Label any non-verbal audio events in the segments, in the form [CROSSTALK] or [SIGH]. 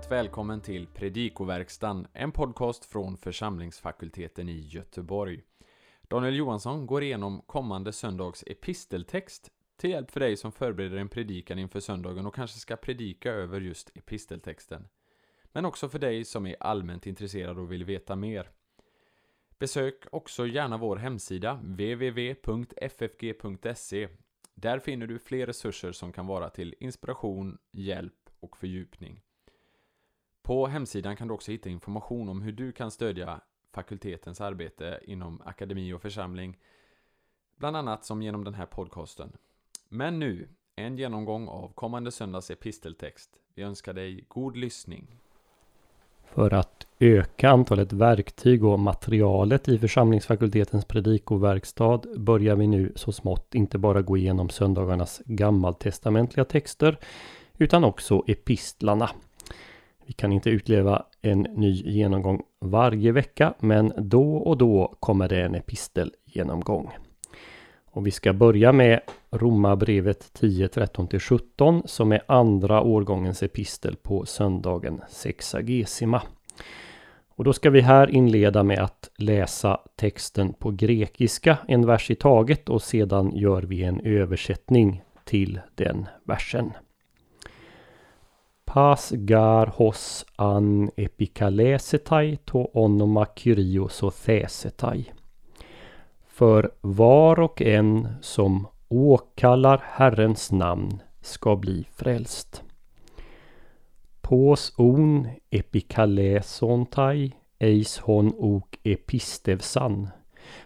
Varmt välkommen till Predikoverkstan, en podcast från församlingsfakulteten i Göteborg. Daniel Johansson går igenom kommande söndags episteltext till hjälp för dig som förbereder en predikan inför söndagen och kanske ska predika över just episteltexten. Men också för dig som är allmänt intresserad och vill veta mer. Besök också gärna vår hemsida www.ffg.se. Där finner du fler resurser som kan vara till inspiration, hjälp och fördjupning. På hemsidan kan du också hitta information om hur du kan stödja fakultetens arbete inom akademi och församling, bland annat som genom den här podcasten. Men nu, en genomgång av kommande söndags episteltext. Vi önskar dig god lyssning. För att öka antalet verktyg och materialet i församlingsfakultetens predikoverkstad börjar vi nu så smått inte bara gå igenom söndagarnas gammaltestamentliga texter utan också epistlarna. Vi kan inte utleva en ny genomgång varje vecka men då och då kommer det en epistelgenomgång. Och vi ska börja med Romarbrevet 10, 13-17 som är andra årgångens epistel på söndagen Sexagesima. Och då ska vi här inleda med att läsa texten på grekiska, en vers i taget och sedan gör vi en översättning till den versen. Pas gar hos an epikalesetai to onoma kyrios och thesetai. För var och en som åkallar Herrens namn ska bli frälst. Pos on epikalesontai eis hon ok epistevsan.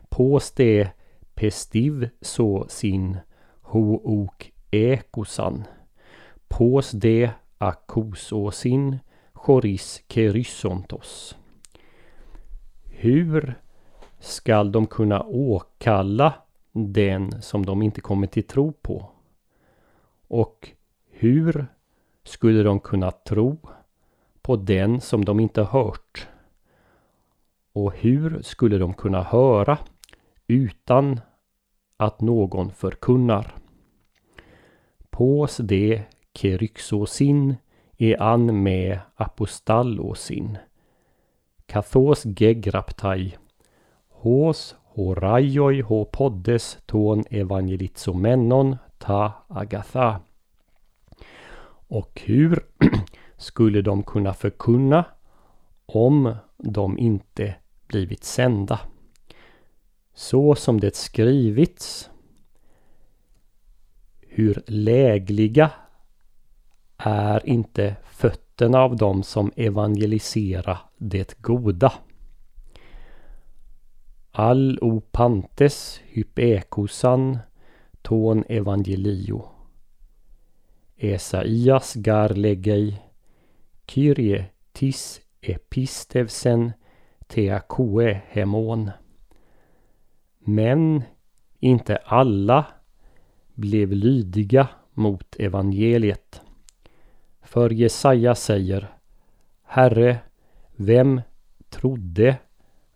Pås de pestiv så sin ho ok ekosan. Pås de akososin choris kerysontos. Hur skall de kunna åkalla den som de inte kommer till tro på? Och hur skulle de kunna tro på den som de inte hört? Och hur skulle de kunna höra utan att någon förkunnar? Pås det keryxosin är an med apostallosin. Kathos gegraptai Hos horaioi ho poddes ton evangelizomenon ta agatha. Och hur [CLEARS THROAT] skulle de kunna förkunna om de inte blivit sända? Så som det skrivits hur lägliga är inte fötterna av dem som evangelisera det goda. All opantes hypekosan ton evangelio. Esaias garlegei Kyrie tis epistevsen teakoe hemon. Men inte alla blev lydiga mot evangeliet. För Jesaja säger Herre, vem trodde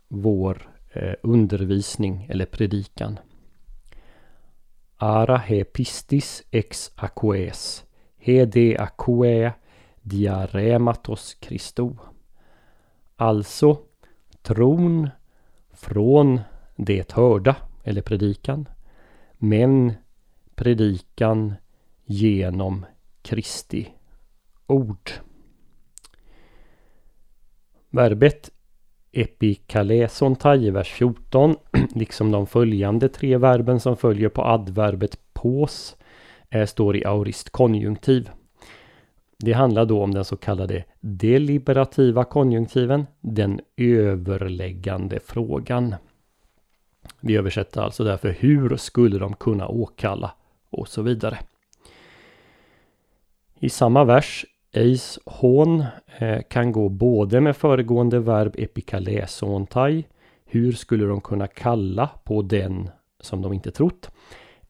vår eh, undervisning eller predikan? Ara he pistis ex aques, he de aquae diarematos Christo. Alltså tron från det hörda eller predikan. Men predikan genom Kristi ord. Verbet epikalesontai i vers 14, [CLEARS THROAT] liksom de följande tre verben som följer på adverbet pås, står i aurist konjunktiv. Det handlar då om den så kallade deliberativa konjunktiven, den överläggande frågan. Vi översätter alltså därför hur skulle de kunna åkalla och så vidare. I samma vers Ace hån eh, kan gå både med föregående verb epikalesontai, Hur skulle de kunna kalla på den som de inte trott?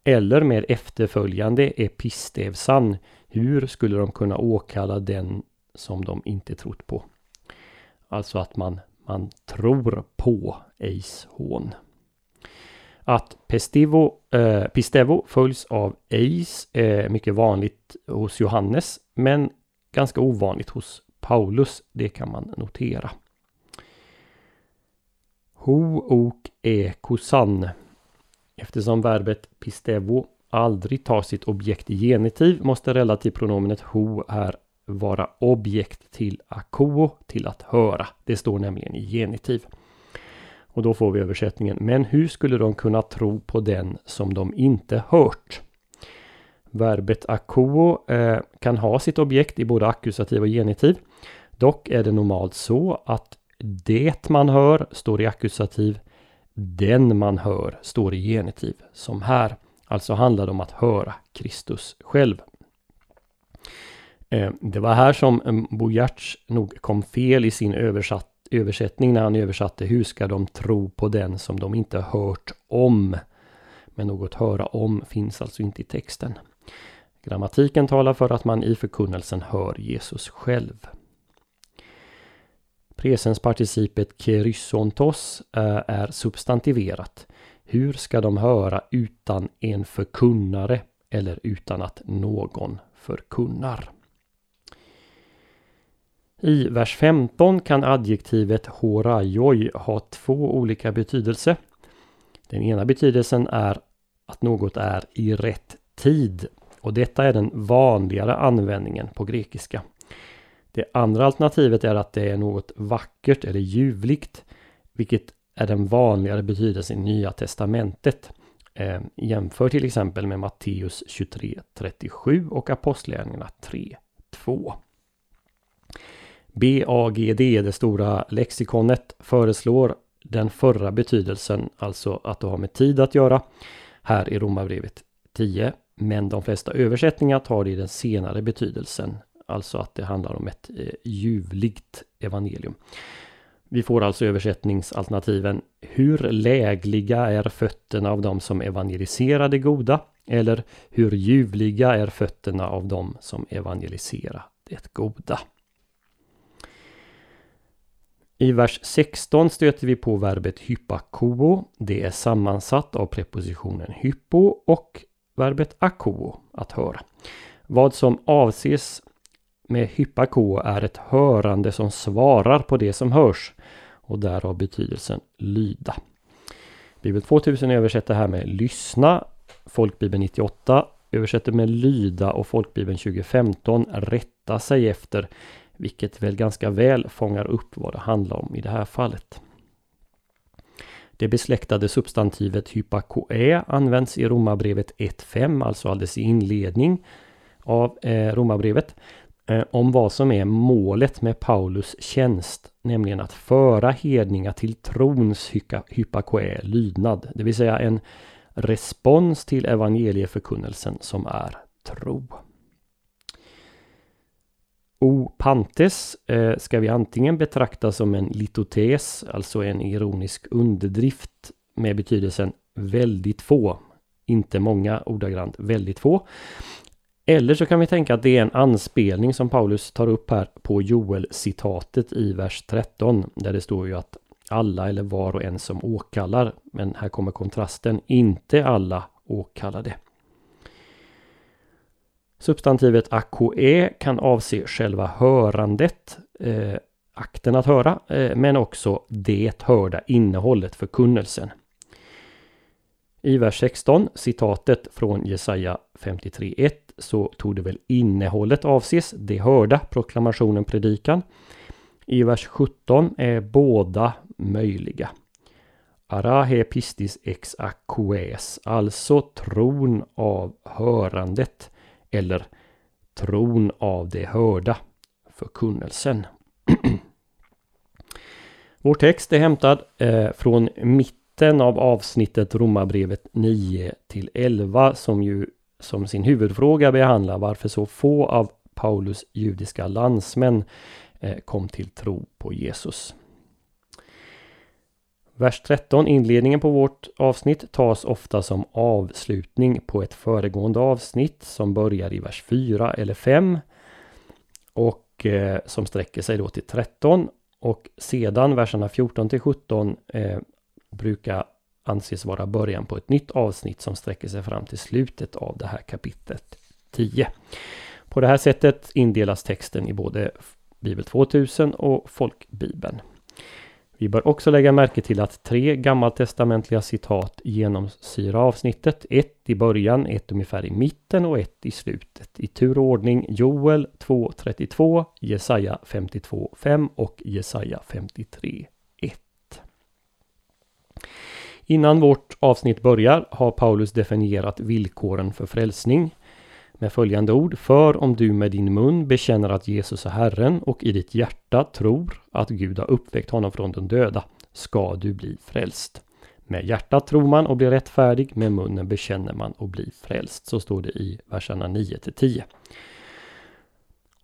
Eller med efterföljande epistevsan. Hur skulle de kunna åkalla den som de inte trott på? Alltså att man, man tror på Ace hån. Att pestivo, eh, pistevo följs av eis är eh, mycket vanligt hos Johannes men ganska ovanligt hos Paulus. Det kan man notera. Ho ok e kosan. Eftersom verbet pistevo aldrig tar sitt objekt i genitiv måste relativpronomenet ho här vara objekt till akoo, till att höra. Det står nämligen i genitiv. Och då får vi översättningen. Men hur skulle de kunna tro på den som de inte hört? Verbet akuo eh, kan ha sitt objekt i både akkusativ och genitiv. Dock är det normalt så att det man hör står i akkusativ. Den man hör står i genitiv. Som här. Alltså handlar det om att höra Kristus själv. Eh, det var här som eh, Bojarts Bo Giertz nog kom fel i sin översatt, översättning när han översatte Hur ska de tro på den som de inte hört om? Men något höra om finns alltså inte i texten. Grammatiken talar för att man i förkunnelsen hör Jesus själv. Presensparticipet kerysontos eh, är substantiverat. Hur ska de höra utan en förkunnare eller utan att någon förkunnar? I vers 15 kan adjektivet horajoj ha två olika betydelser. Den ena betydelsen är att något är i rätt tid och detta är den vanligare användningen på grekiska. Det andra alternativet är att det är något vackert eller ljuvligt, vilket är den vanligare betydelsen i Nya Testamentet. Eh, jämför till exempel med Matteus 23.37 och Apostlagärningarna 3.2. BAGD, det stora lexikonet, föreslår den förra betydelsen, alltså att det har med tid att göra, här i Romarbrevet 10. Men de flesta översättningar tar det i den senare betydelsen, alltså att det handlar om ett eh, ljuvligt evangelium. Vi får alltså översättningsalternativen Hur lägliga är fötterna av dem som evangeliserar det goda? Eller Hur ljuvliga är fötterna av dem som evangeliserar det goda? I vers 16 stöter vi på verbet hypakoo. Det är sammansatt av prepositionen hypo och verbet akoo, att höra. Vad som avses med hypako är ett hörande som svarar på det som hörs och därav betydelsen lyda. Bibel 2000 översätter här med lyssna. Folkbibeln 98 översätter med lyda och Folkbibeln 2015 rätta sig efter vilket väl ganska väl fångar upp vad det handlar om i det här fallet. Det besläktade substantivet hypakoe används i Romarbrevet 1.5, alltså alldeles i inledning av eh, Romarbrevet, eh, om vad som är målet med Paulus tjänst, nämligen att föra hedningar till trons hypakoe, lydnad, det vill säga en respons till evangelieförkunnelsen som är tro. Opantes Pantes eh, ska vi antingen betrakta som en litotes, alltså en ironisk underdrift med betydelsen väldigt få, inte många ordagrant, väldigt få. Eller så kan vi tänka att det är en anspelning som Paulus tar upp här på Joel-citatet i vers 13, där det står ju att alla eller var och en som åkallar, men här kommer kontrasten, inte alla åkallade. Substantivet akoe kan avse själva hörandet, eh, akten att höra, eh, men också det hörda innehållet, förkunnelsen. I vers 16, citatet från Jesaja 53.1, så tog det väl innehållet avses, det hörda, proklamationen, predikan. I vers 17 är båda möjliga. Arahe pistis ex akoes, alltså tron av hörandet eller tron av det hörda, förkunnelsen. [CLEARS THROAT] Vår text är hämtad eh, från mitten av avsnittet Romarbrevet 9 till 11 som ju som sin huvudfråga behandlar varför så få av Paulus judiska landsmän eh, kom till tro på Jesus. Vers 13, inledningen på vårt avsnitt, tas ofta som avslutning på ett föregående avsnitt som börjar i vers 4 eller 5 och eh, som sträcker sig då till 13 och sedan verserna 14 till 17 eh, brukar anses vara början på ett nytt avsnitt som sträcker sig fram till slutet av det här kapitlet 10. På det här sättet indelas texten i både Bibel 2000 och Folkbibeln. Vi bör också lägga märke till att tre gammaltestamentliga citat genomsyrar avsnittet. Ett i början, ett ungefär i mitten och ett i slutet. I tur och ordning Joel 2.32, Jesaja 52.5 och Jesaja 53.1. Innan vårt avsnitt börjar har Paulus definierat villkoren för frälsning med följande ord. För om du med din mun bekänner att Jesus är Herren och i ditt hjärta tror att Gud har uppväckt honom från de döda ska du bli frälst. Med hjärtat tror man och blir rättfärdig, med munnen bekänner man och blir frälst. Så står det i verserna 9 till 10.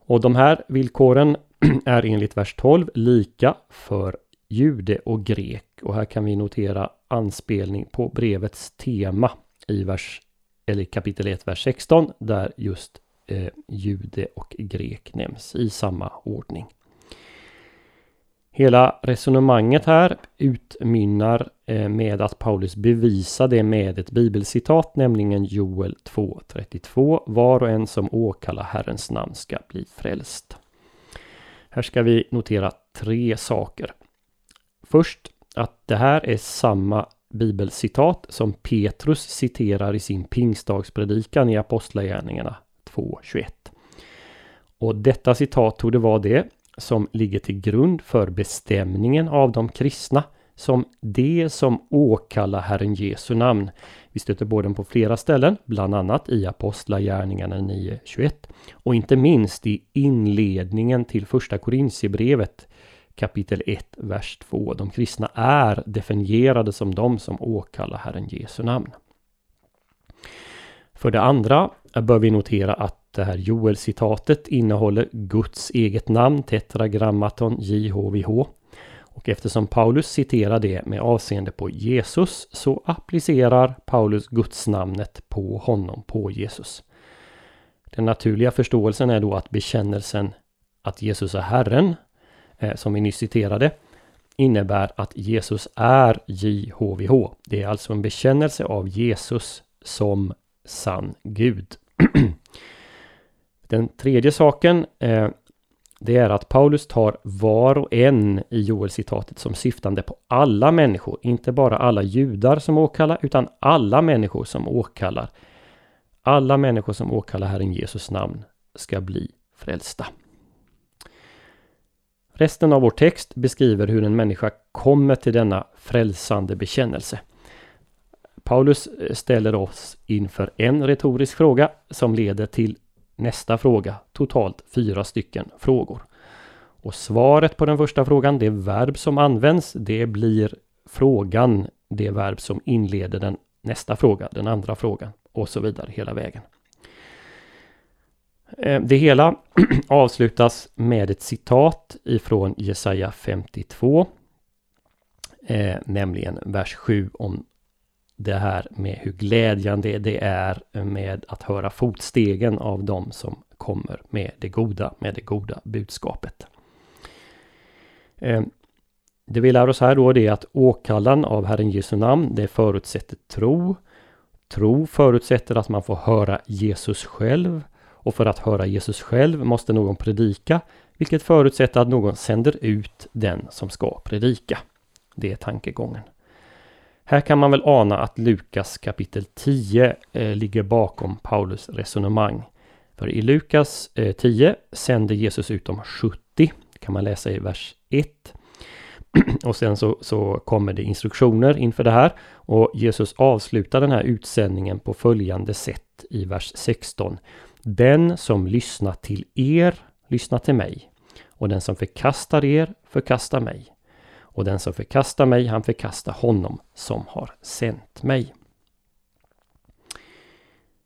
Och de här villkoren [CLEARS THROAT] är enligt vers 12 lika för jude och grek. Och här kan vi notera anspelning på brevets tema i vers eller kapitel 1, vers 16, där just eh, jude och grek nämns i samma ordning. Hela resonemanget här utmynnar eh, med att Paulus bevisar det med ett bibelcitat, nämligen Joel 2.32. Var och en som åkallar Herrens namn ska bli frälst. Här ska vi notera tre saker. Först att det här är samma bibelcitat som Petrus citerar i sin pingstdagspredikan i Apostlagärningarna 2.21. Och detta citat tog det vara det som ligger till grund för bestämningen av de kristna som de som åkallar Herren Jesu namn. Vi stöter på den på flera ställen, bland annat i Apostlagärningarna 9.21 och inte minst i inledningen till första Korintierbrevet kapitel 1, vers 2. De kristna är definierade som de som åkallar Herren Jesu namn. För det andra bör vi notera att det här Joel-citatet innehåller Guds eget namn, tetragrammaton JHVH. Och eftersom Paulus citerar det med avseende på Jesus så applicerar Paulus Gudsnamnet på honom, på Jesus. Den naturliga förståelsen är då att bekännelsen att Jesus är Herren Eh, som vi nyss citerade innebär att Jesus är JHVH. Det är alltså en bekännelse av Jesus som sann Gud. [CLEARS THROAT] Den tredje saken eh, det är att Paulus tar var och en i Joel-citatet som syftande på alla människor, inte bara alla judar som åkallar, utan alla människor som åkallar. Alla människor som åkallar Herren Jesus namn ska bli frälsta. Resten av vår text beskriver hur en människa kommer till denna frälsande bekännelse. Paulus eh, ställer oss inför en retorisk fråga som leder till nästa fråga, totalt fyra stycken frågor. Och svaret på den första frågan, det verb som används, det blir frågan, det verb som inleder den nästa fråga, den andra frågan och så vidare hela vägen. Eh, det hela [CLEARS THROAT] avslutas med ett citat ifrån Jesaja 52. Eh, nämligen vers 7 om det här med hur glädjande det är med att höra fotstegen av dem som kommer med det goda, med det goda budskapet. Eh, det vi lär oss här då är att åkallan av Herren Jesu namn, det förutsätter tro. Tro förutsätter att man får höra Jesus själv och för att höra Jesus själv måste någon predika, vilket förutsätter att någon sänder ut den som ska predika. Det är tankegången. Här kan man väl ana att Lukas kapitel 10 eh, ligger bakom Paulus resonemang. För i Lukas eh, 10 sänder Jesus ut de 70, det kan man läsa i vers 1. [CLEARS THROAT] Och sen så, så kommer det instruktioner inför det här. Och Jesus avslutar den här utsändningen på följande sätt i vers 16. Den som lyssnar till er lyssnar till mig. Och den som förkastar er förkastar mig. Och den som förkastar mig, han förkastar honom som har sänt mig.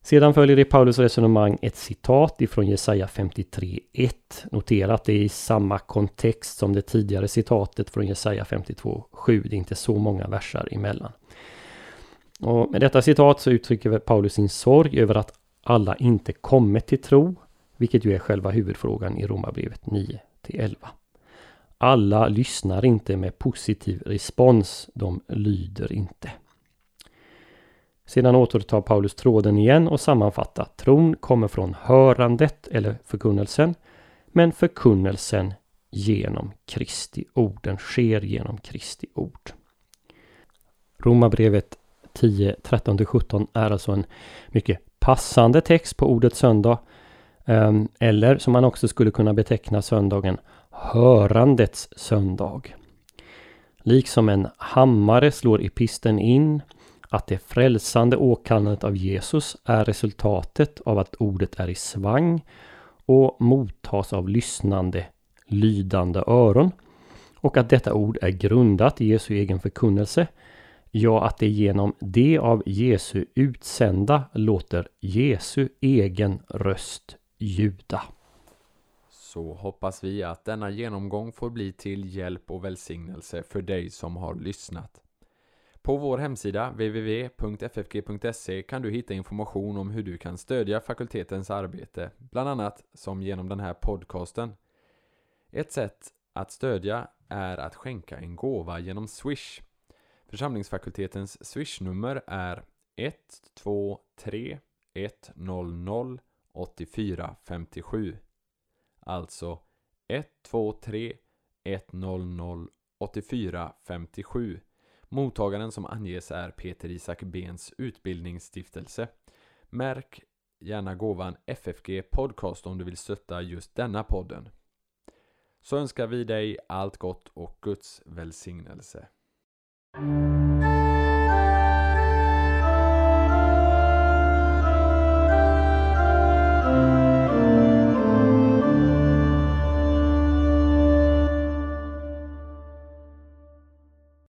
Sedan följer i Paulus resonemang ett citat ifrån Jesaja 53.1. Notera att det är i samma kontext som det tidigare citatet från Jesaja 52.7. Det är inte så många versar emellan. Och med detta citat så uttrycker Paulus sin sorg över att alla inte kommit till tro, vilket ju är själva huvudfrågan i Romarbrevet 9 11. Alla lyssnar inte med positiv respons, de lyder inte. Sedan återtar Paulus tråden igen och sammanfattar. Tron kommer från hörandet eller förkunnelsen. men förkunnelsen genom Kristi ord. Den sker genom Kristi ord. Romarbrevet 10, 13-17 är alltså en mycket passande text på ordet söndag. Ehm, eller som man också skulle kunna beteckna söndagen, hörandets söndag. Liksom en hammare slår episten in att det frälsande åkallandet av Jesus är resultatet av att ordet är i svang och mottas av lyssnande, lydande öron. Och att detta ord är grundat i Jesu egen förkunnelse. Ja, att det genom det av Jesu utsända låter Jesu egen röst ljuda. Så hoppas vi att denna genomgång får bli till hjälp och välsignelse för dig som har lyssnat. På vår hemsida www.ffg.se kan du hitta information om hur du kan stödja fakultetens arbete, bland annat som genom den här podcasten. Ett sätt att stödja är att skänka en gåva genom Swish. Församlingsfakultetens swishnummer är 123 100 8457. Alltså 123 100 8457. Mottagaren som anges är Peter Isak Bens utbildningsstiftelse. Märk gärna gåvan FFG Podcast om du vill stötta just denna podden. Så önskar vi dig allt gott och Guds välsignelse. Música